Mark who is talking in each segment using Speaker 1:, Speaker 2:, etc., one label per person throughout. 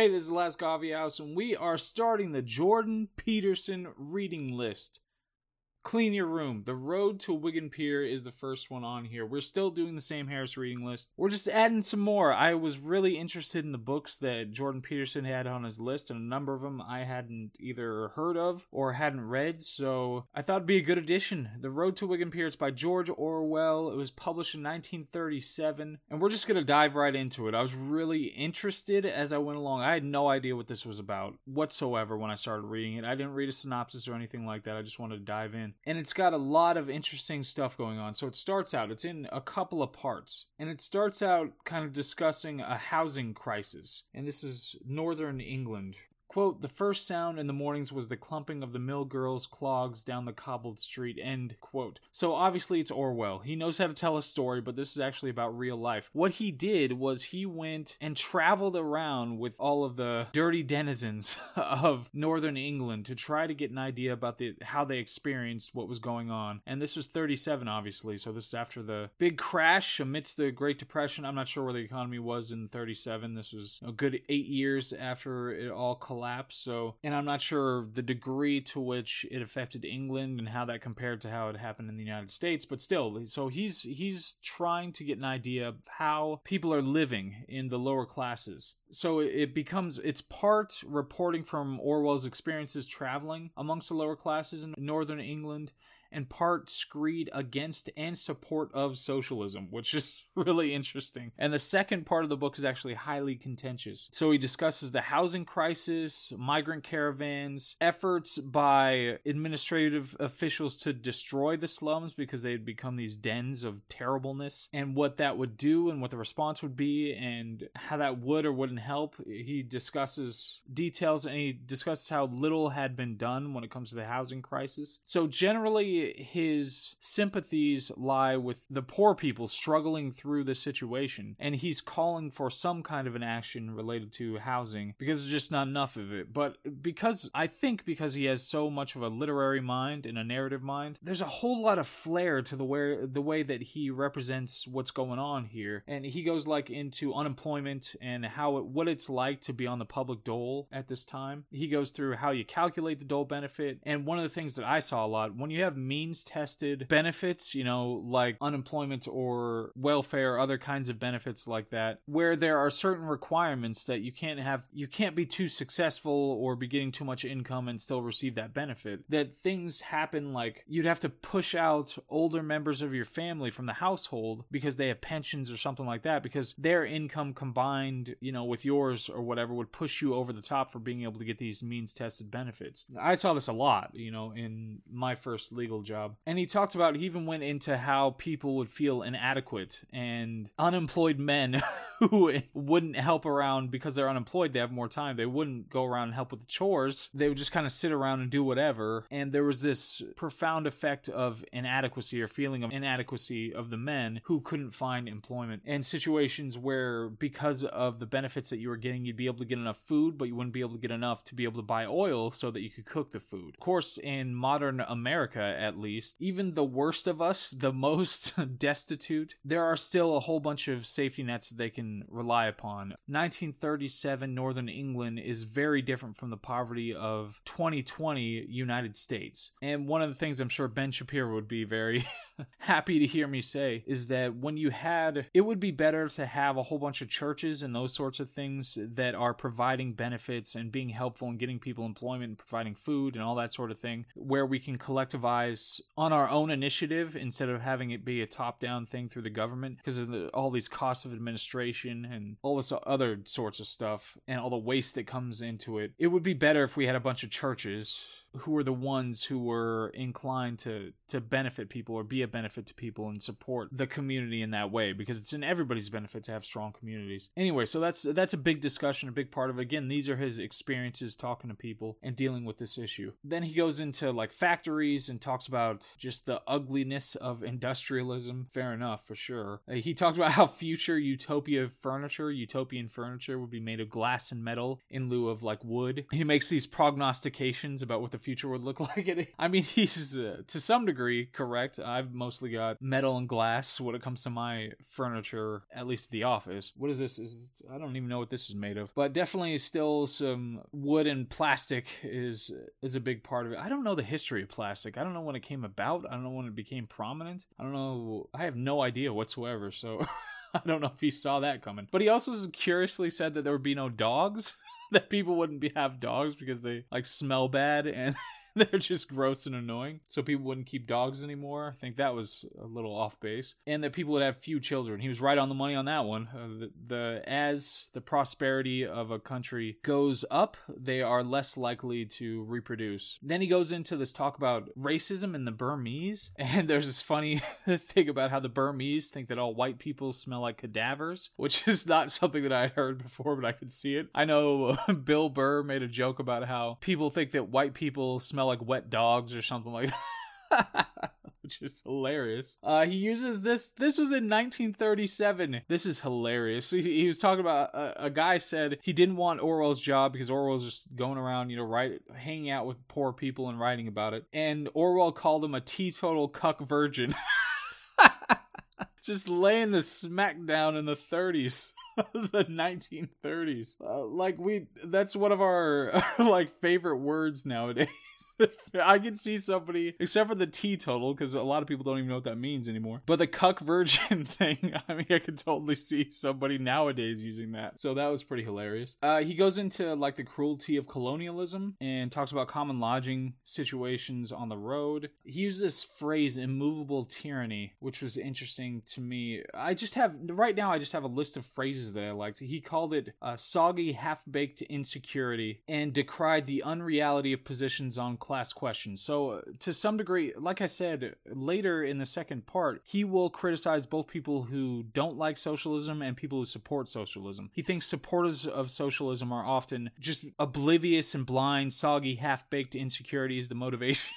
Speaker 1: Hey, this is the Last Coffee House, and we are starting the Jordan Peterson reading list. Clean your room. The Road to Wigan Pier is the first one on here. We're still doing the Sam Harris reading list. We're just adding some more. I was really interested in the books that Jordan Peterson had on his list, and a number of them I hadn't either heard of or hadn't read, so I thought it'd be a good addition. The Road to Wigan Pier is by George Orwell. It was published in 1937, and we're just gonna dive right into it. I was really interested as I went along. I had no idea what this was about whatsoever when I started reading it. I didn't read a synopsis or anything like that. I just wanted to dive in and it's got a lot of interesting stuff going on. So it starts out, it's in a couple of parts, and it starts out kind of discussing a housing crisis. And this is northern England, Quote, the first sound in the mornings was the clumping of the mill girls' clogs down the cobbled street. End quote. So obviously it's Orwell. He knows how to tell a story, but this is actually about real life. What he did was he went and traveled around with all of the dirty denizens of northern England to try to get an idea about the how they experienced what was going on. And this was 37, obviously. So this is after the big crash amidst the Great Depression. I'm not sure where the economy was in 37. This was a good eight years after it all collapsed collapse. So, and I'm not sure the degree to which it affected England and how that compared to how it happened in the United States, but still, so he's he's trying to get an idea of how people are living in the lower classes. So it becomes it's part reporting from Orwell's experiences traveling amongst the lower classes in northern England and part screed against and support of socialism, which is really interesting. And the second part of the book is actually highly contentious. So he discusses the housing crisis, migrant caravans, efforts by administrative officials to destroy the slums because they had become these dens of terribleness, and what that would do and what the response would be, and how that would or wouldn't help. He discusses details and he discusses how little had been done when it comes to the housing crisis. So generally, his sympathies lie with the poor people struggling through the situation, and he's calling for some kind of an action related to housing because there's just not enough of it. But because I think because he has so much of a literary mind and a narrative mind, there's a whole lot of flair to the way the way that he represents what's going on here, and he goes like into unemployment and how it, what it's like to be on the public dole at this time. He goes through how you calculate the dole benefit, and one of the things that I saw a lot when you have means tested benefits, you know, like unemployment or welfare, other kinds of benefits like that, where there are certain requirements that you can't have, you can't be too successful or be getting too much income and still receive that benefit. That things happen like you'd have to push out older members of your family from the household because they have pensions or something like that because their income combined, you know, with yours or whatever would push you over the top for being able to get these means tested benefits. I saw this a lot, you know, in my first legal job. And he talked about, he even went into how people would feel inadequate and unemployed men who wouldn't help around because they're unemployed, they have more time. They wouldn't go around and help with the chores. They would just kind of sit around and do whatever. And there was this profound effect of inadequacy or feeling of inadequacy of the men who couldn't find employment and situations where because of the benefits that you were getting, you'd be able to get enough food, but you wouldn't be able to get enough to be able to buy oil so that you could cook the food. Of course, in modern America, at least, even the worst of us, the most destitute, there are still a whole bunch of safety nets that they can rely upon. 1937 Northern England is very different from the poverty of 2020 United States. And one of the things I'm sure Ben Shapiro would be very happy to hear me say is that when you had, it would be better to have a whole bunch of churches and those sorts of things that are providing benefits and being helpful and getting people employment and providing food and all that sort of thing, where we can collectivize on our own initiative instead of having it be a top down thing through the government because of the, all these costs of administration and all this other sorts of stuff and all the waste that comes into it. It would be better if we had a bunch of churches who were the ones who were inclined to to benefit people or be a benefit to people and support the community in that way because it's in everybody's benefit to have strong communities. Anyway, so that's that's a big discussion, a big part of it. Again, these are his experiences talking to people and dealing with this issue. Then he goes into like factories and talks about just the ugliness of industrialism. Fair enough, for sure. Uh, he talked about how future utopia furniture, utopian furniture would be made of glass and metal in lieu of like wood. He makes these prognostications about what the future would look like. It. I mean, he's uh, to some degree correct. I've mostly got metal and glass when it comes to my furniture, at least the office. What is this? Is I don't even know what this is made of, but definitely still some wood and plastic is is a big part of it. I don't know the history of plastic. I don't know when it came about. I don't know when it became prominent. I don't know. I have no idea whatsoever. So. I don't know if he saw that coming. But he also curiously said that there would be no dogs. that people wouldn't be have dogs because they like smell bad and they're just gross and annoying. So people wouldn't keep dogs anymore. I think that was a little off base. And that people would have few children. He was right on the money on that one. Uh, the, the as the prosperity of a country goes up, they are less likely to reproduce. Then he goes into this talk about racism in the Burmese, and there's this funny thing about how the Burmese think that all white people smell like cadavers, which is not something that I heard before, but I could see it. I know Bill Burr made a joke about how people think that white people smell smell like wet dogs or something like that. Which is hilarious. Uh, he uses this. This was in 1937. This is hilarious. He, he was talking about a, a, guy said he didn't want Orwell's job because Orwell's just going around, you know, right, hanging out with poor people and writing about it. And Orwell called him a teetotal cuck virgin. just laying the smack down in the 30s. the 1930s. Uh, like we that's one of our like favorite words nowadays. I can see somebody, except for the teetotal, because a lot of people don't even know what that means anymore. But the cuck virgin thing, I mean, I could totally see somebody nowadays using that. So that was pretty hilarious. Uh, he goes into like the cruelty of colonialism and talks about common lodging situations on the road. He uses this phrase, immovable tyranny, which was interesting to me. I just have, right now, I just have a list of phrases that I liked. He called it uh, soggy, half baked insecurity and decried the unreality of positions on class question. So, uh, to some degree, like I said later in the second part, he will criticize both people who don't like socialism and people who support socialism. He thinks supporters of socialism are often just oblivious and blind, soggy, half baked insecurities, the motivation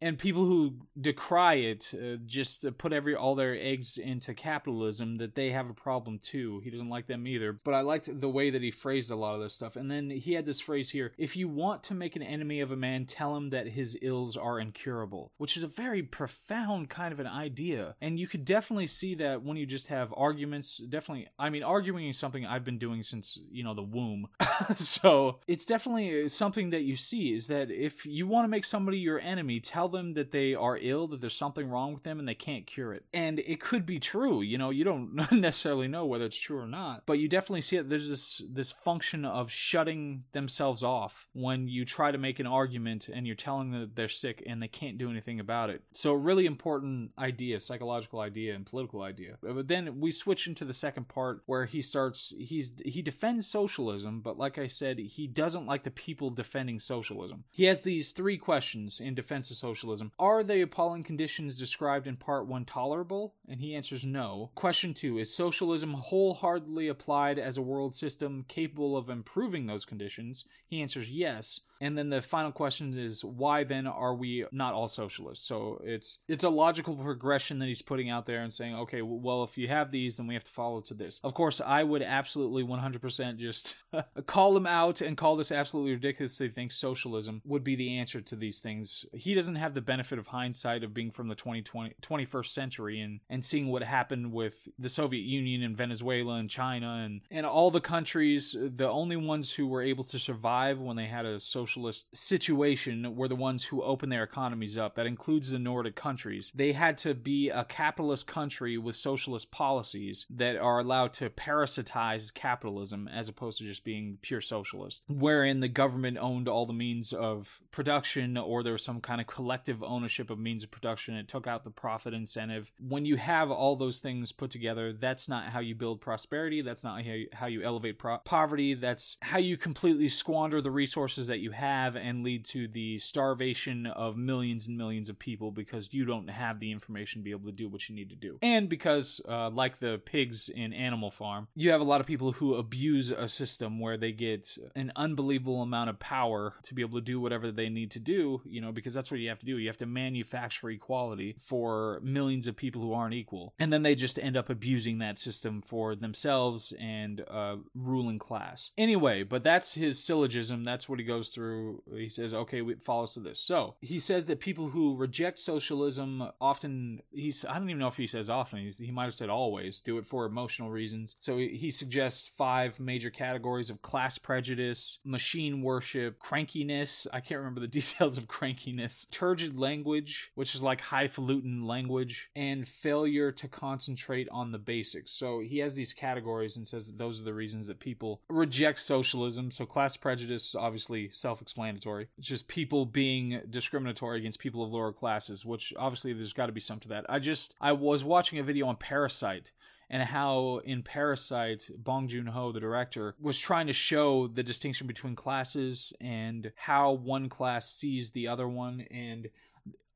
Speaker 1: and people who decry it uh, just put every all their eggs into capitalism that they have a problem too. He doesn't like them either. But i liked the way that he phrased a lot of this stuff. And then he had this phrase here if you want to make an enemy of a man tell him that his ills are incurable which is a very profound kind of an idea. And you could definitely see that when you just have arguments definitely i mean arguing is something i've been doing since you know the womb. So it's definitely something that you see is that if you want to make somebody your enemy enemy, tell them that they are ill, that there's something wrong with them, and they can't cure it. And it could be true. You know, you don't necessarily know whether it's true or not, but you definitely see it. There's this this function of shutting themselves off when you try to make an argument and you're telling them that they're sick and they can't do anything about it. So, really important idea, psychological idea, and political idea. Uh, but then we switch into the second part where he starts. He's he defends socialism, but like I said, he doesn't like the people defending socialism. He has these three questions in defense defense of socialism. Are the appalling conditions described in Part 1 tolerable? And he answers no. Question 2 Is socialism wholeheartedly applied as a world system capable of improving those conditions? He answers yes. And then the final question is why then are we not all socialists? So it's it's a logical progression that he's putting out there and saying, okay, well if you have these, then we have to follow to this. Of course, I would absolutely 100% just call him out and call this absolutely ridiculous. They think socialism would be the answer to these things. He doesn't have the benefit of hindsight of being from the 2020 21st century and and seeing what happened with the Soviet Union and Venezuela and China and and all the countries. The only ones who were able to survive when they had a social socialist situation were the ones who opened their economies up. That includes the Nordic countries. They had to be a capitalist country with socialist policies that are allowed to parasitize capitalism as opposed to just being pure socialist, wherein the government owned all the means of production or there was some kind of collective ownership of means of production. It took out the profit incentive. When you have all those things put together, that's not how you build prosperity. That's not how you, elevate pro- poverty. That's how you completely squander the resources that you have have and lead to the starvation of millions and millions of people because you don't have the information to be able to do what you need to do. And because, uh, like the pigs in Animal Farm, you have a lot of people who abuse a system where they get an unbelievable amount of power to be able to do whatever they need to do, you know, because that's what you have to do. You have to manufacture equality for millions of people who aren't equal. And then they just end up abusing that system for themselves and uh, ruling class. Anyway, but that's his syllogism. That's what he goes through through, he says, okay, it follows to this. So he says that people who reject socialism often, he's, I don't even know if he says often, he's, he might have said always, do it for emotional reasons. So he suggests five major categories of class prejudice, machine worship, crankiness. I can't remember the details of crankiness, turgid language, which is like highfalutin language, and failure to concentrate on the basics. So he has these categories and says that those are the reasons that people reject socialism. So class prejudice is obviously self-explanatory. It's just people being discriminatory against people of lower classes, which obviously there's got to be some to that. I just I was watching a video on Parasite and how in Parasite, Bong Joon Ho, the director, was trying to show the distinction between classes and how one class sees the other one and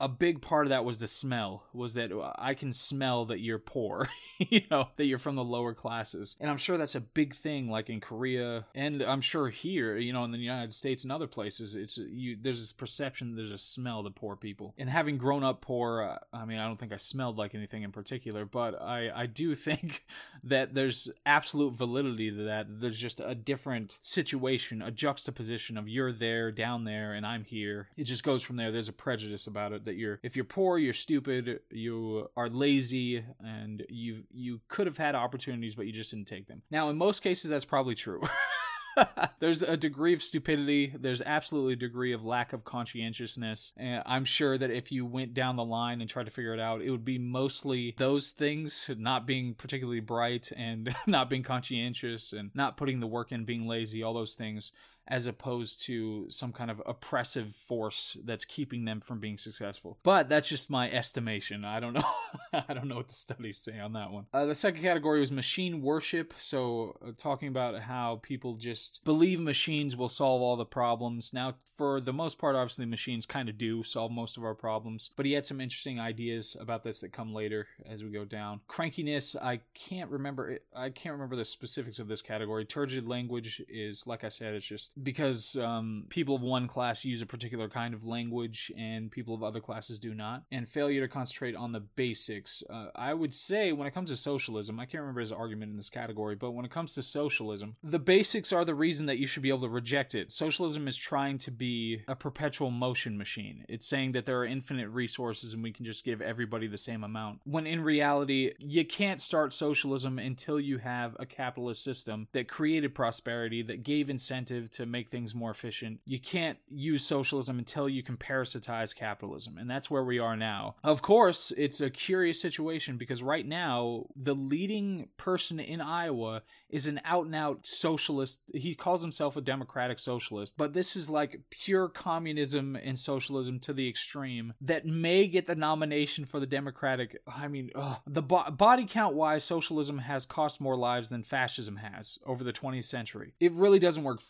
Speaker 1: a big part of that was the smell was that i can smell that you're poor you know that you're from the lower classes. And i'm sure that's a big thing like in korea and i'm sure here you know in the united states and other places it's you there's this perception there's a smell to poor people. And having grown up poor uh, i mean i don't think i smelled like anything in particular but i i do think that there's absolute validity to that. There's just a different situation a juxtaposition of you're there down there and i'm here. It just goes from there. There's a prejudice about it that you're if you're poor, you're stupid, you are lazy, and you you could have had opportunities, but you just didn't take them. Now, in most cases, that's probably true. there's a degree of stupidity. There's absolutely a degree of lack of conscientiousness. And I'm sure that if you went down the line and tried to figure it out, it would be mostly those things not being particularly bright and not being conscientious and not putting the work in, being lazy, all those things as opposed to some kind of oppressive force that's keeping them from being successful. But that's just my estimation. I don't know. I don't know what the studies say on that one. Uh, the second category was machine worship. So, uh, talking about how people just believe machines will solve all the problems. Now, for the most part, obviously, machines kind of do solve most of our problems. But he had some interesting ideas about this that come later as we go down. Crankiness, I can't remember. I can't remember the specifics of this category. Turgid language is, like I said, it's just because um, people of one class use a particular kind of language and people of other classes do not, and failure to concentrate on the basics. Uh, I would say when it comes to socialism, I can't remember his argument in this category, but when it comes to socialism, the basics are the reason that you should be able to reject it. Socialism is trying to be a perpetual motion machine. It's saying that there are infinite resources and we can just give everybody the same amount. When in reality, you can't start socialism until you have a capitalist system that created prosperity, that gave incentive to to make things more efficient. You can't use socialism until you can parasitize capitalism. And that's where we are now. Of course, it's a curious situation because right now, the leading person in Iowa is an out and out socialist. He calls himself a democratic socialist, but this is like pure communism and socialism to the extreme that may get the nomination for the Democratic. I mean, ugh. the bo- body count wise, socialism has cost more lives than fascism has over the 20th century. It really doesn't work.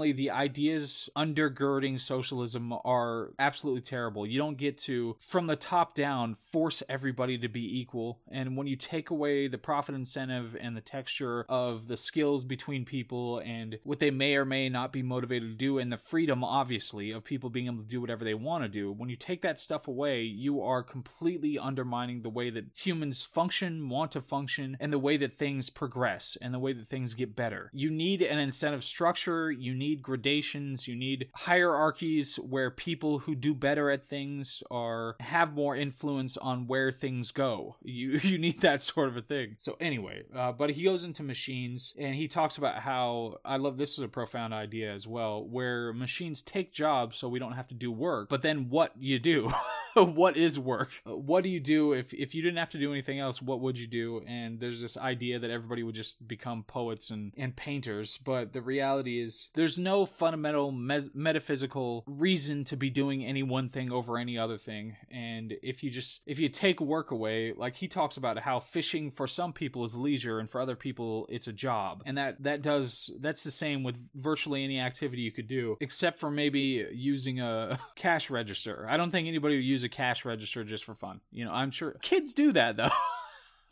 Speaker 1: The ideas undergirding socialism are absolutely terrible. You don't get to, from the top down, force everybody to be equal. And when you take away the profit incentive and the texture of the skills between people and what they may or may not be motivated to do and the freedom obviously of people being able to do whatever they want to do when you take that stuff away you are completely undermining the way that humans function want to function and the way that things progress and the way that things get better you need an incentive structure you need gradations you need hierarchies where people who do better at things are have more influence on where things go. You you need that sort of a thing. So anyway uh, but he goes into machines and he talks about how I love this is a profound idea as well where machines take jobs so we don't have to do work but then what you do what is work? What do you do? If if you didn't have to do anything else what would you do? And there's this idea that everybody would just become poets and and painters but the reality is there's no fundamental me- metaphysical reason to be doing any one thing over any other thing. And if you just if you take work away like he talks about how fishing for some people is leisure and for other people it's a job. And that that does that's the same with virtually any activity you could do except for maybe using a cash register. I don't think anybody would use a cash register just for fun. You know i'm sure kids do that though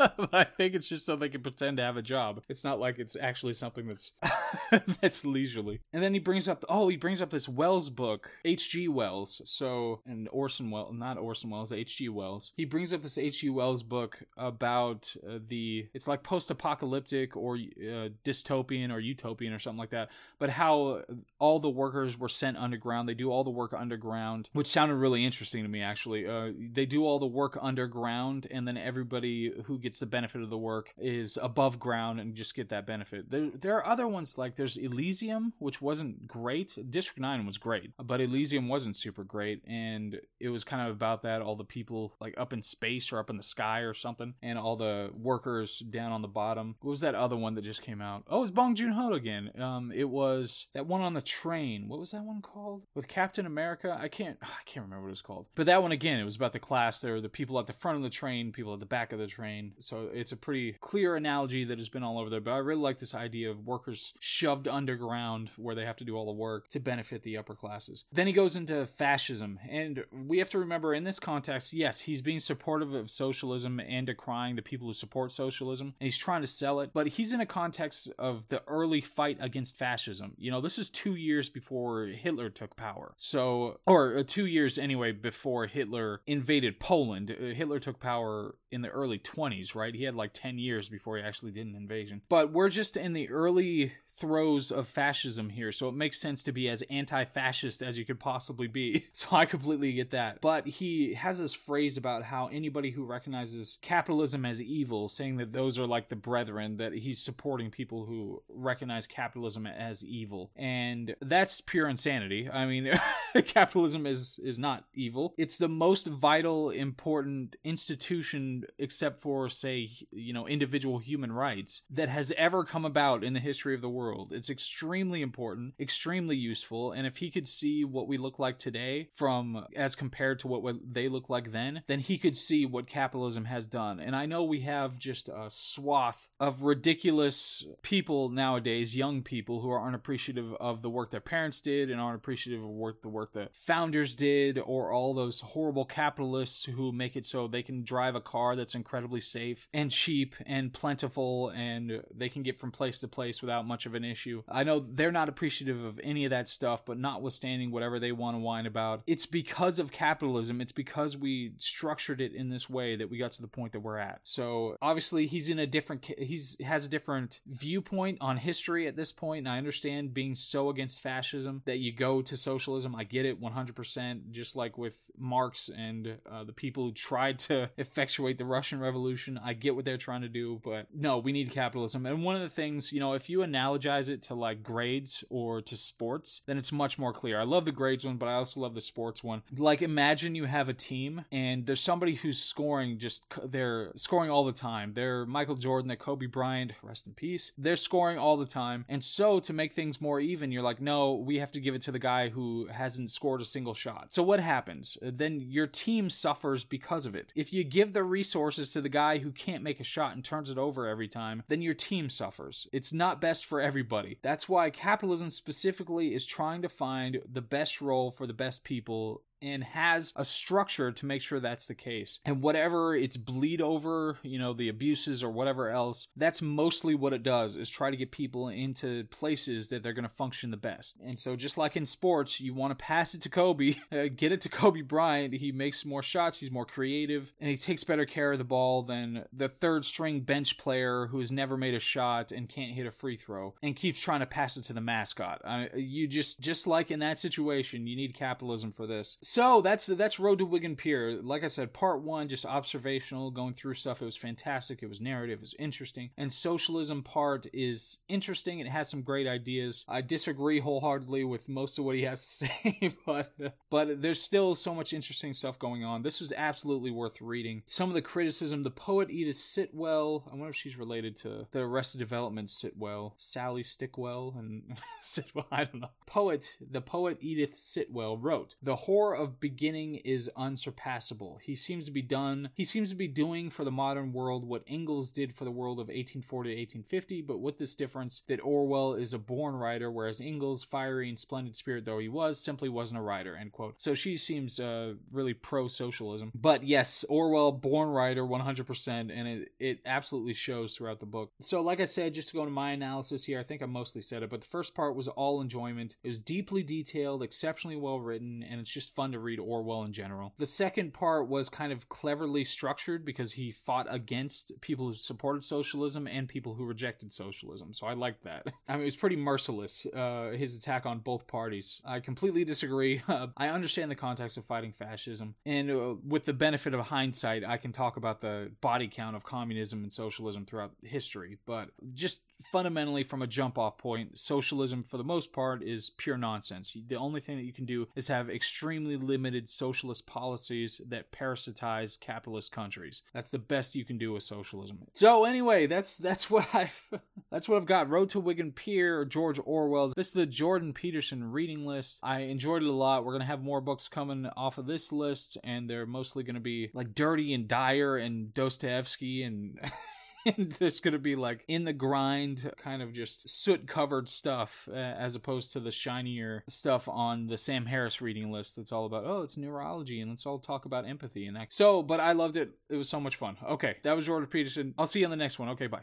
Speaker 1: I think it's just so they can pretend to have a job. It's not like it's actually something that's that's leisurely. And then he brings up oh, he brings up this Wells book, H.G. Wells. So and Orson Welles, not Orson Welles, H.G. Wells. He brings up this H.G. Wells book about uh, the it's like post-apocalyptic or uh, dystopian or utopian or something like that, but how all the workers were sent underground. They do all the work underground, which sounded really interesting to me actually. Uh, they do all the work underground and then everybody who gets the benefit of the work is above ground and just get that benefit. There, there are other ones like there's Elysium, which wasn't great. District 9 was great, but Elysium wasn't super great. And it was kind of about that all the people like up in space or up in the sky or something, and all the workers down on the bottom. What was that other one that just came out? Oh, it's Bong Joon Ho again. Um, it was that one on the train. What was that one called? With Captain America? I can't, I can't remember what it was called. But that one again, it was about the class. There were the people at the front of the train, people at the back of the train. So it's a pretty clear analogy that has been all over there. But I really like this idea of workers shoved underground where they have to do all the work to benefit the upper classes. Then he goes into fascism. And we have to remember in this context, yes, he's being supportive of socialism and decrying the people who support socialism. And he's trying to sell it. But he's in a context of the early fight against fascism. You know, this is two years before Hitler took power. So, or uh, two years anyway before Hitler invaded Poland. Uh, Hitler took power in the early 20s, right? He had like 10 years before he actually did an invasion. But we're just in the early throes of fascism here, so it makes sense to be as anti fascist as you could possibly be. So I completely get that. But he has this phrase about how anybody who recognizes capitalism as evil, saying that those are like the brethren, that he's supporting people who recognize capitalism as evil. And that's pure insanity. I mean, capitalism is, is not evil. It's the most vital, important institution, except for, say, you know, individual human rights, that has ever come about in the history of the world world. It's extremely important, extremely useful, and if he could see what we look like today from as compared to what, they look like then, then he could see what capitalism has done. And I know we have just a swath of ridiculous people nowadays, young people who are unappreciative of the work their parents did and aren't appreciative of work the work that founders did or all those horrible capitalists who make it so they can drive a car that's incredibly safe and cheap and plentiful and they can get from place to place without much of an issue. I know they're not appreciative of any of that stuff, but notwithstanding whatever they want to whine about, it's because of capitalism. It's because we structured it in this way that we got to the point that we're at. So obviously he's in a different he's has a different viewpoint on history at this point, and I understand being so against fascism that you go to socialism. I get it 100%, just like with Marx and uh, the people who tried to effectuate the Russian Revolution. I get what they're trying to do, but no, we need capitalism. And one of the things, you know, if you analogize it to like grades or to sports, then it's much more clear. I love the grades one, but I also love the sports one. Like imagine you have a team and there's somebody who's scoring just they're scoring all the time. They're Michael Jordan, they're Kobe Bryant, rest in peace. They're scoring all the time. And so to make things more even, you're like, "No, we have to give it to the guy who hasn't scored a single shot." So what happens? Then your team suffers because of it. If you give the resources to the guy who can't make a shot and turns it over every time, then your team suffers. It's not best for everybody. That's why capitalism specifically is trying to find the best role for the best people and has a structure to make sure that's the case. And whatever it's bleed over, you know, the abuses or whatever else, that's mostly what it does is try to get people into places that they're going to function the best. And so just like in sports, you want to pass it to Kobe, uh, get it to Kobe Bryant, he makes more shots, he's more creative, and he takes better care of the ball than the third string bench player who has never made a shot and can't hit a free throw and keeps trying to pass it to the mascot. I, you just just like in that situation, you need capitalism for this. So that's that's Road to Wigan Pier. Like I said, part one, just observational, going through stuff. It was fantastic. It was narrative. It was interesting. And socialism part is interesting. It has some great ideas. I disagree wholeheartedly with most of what he has to say, but but there's still so much interesting stuff going on. This was absolutely worth reading. Some of the criticism, the poet Edith Sitwell. I wonder if she's related to the Arrested Development Sitwell, Sally Sitwell, and Sitwell. I don't know. Poet, the poet Edith Sitwell wrote, "The horror of beginning is unsurpassable. He seems to be done. He seems to be doing for the modern world what Engels did for the world of 1840 to 1850, but with this difference that Orwell is a born writer, whereas Engels, fiery and splendid spirit though he was, simply wasn't a writer. End quote. So she seems uh, really pro socialism. But yes, Orwell, born writer, 100%, and it it absolutely shows throughout the book. So like I said, just to go into my analysis here, I think I mostly said it, but the first part was all enjoyment. It was deeply detailed, exceptionally well written, and it's just to read Orwell in general. The second part was kind of cleverly structured because he fought against people who supported socialism and people who rejected socialism. So I liked that. I mean, it was pretty merciless, uh, his attack on both parties. I completely disagree. Uh, I understand the context of fighting fascism, and uh, with the benefit of hindsight, I can talk about the body count of communism and socialism throughout history, but just fundamentally from a jump off point, socialism for the most part is pure nonsense. The only thing that you can do is have extremely limited socialist policies that parasitize capitalist countries. That's the best you can do with socialism. So anyway, that's that's what I've that's what I've got. Road to Wigan Pier, George Orwell. This is the Jordan Peterson reading list. I enjoyed it a lot. We're gonna have more books coming off of this list, and they're mostly gonna be like Dirty and Dire and Dostoevsky and and there's going to be like in the grind, kind of just soot covered stuff, uh, as opposed to the shinier stuff on the Sam Harris reading list that's all about, oh, it's neurology and let's all talk about empathy and that. So, but I loved it. It was so much fun. Okay, that was Jordan Peterson. I'll see you on the next one. Okay, bye.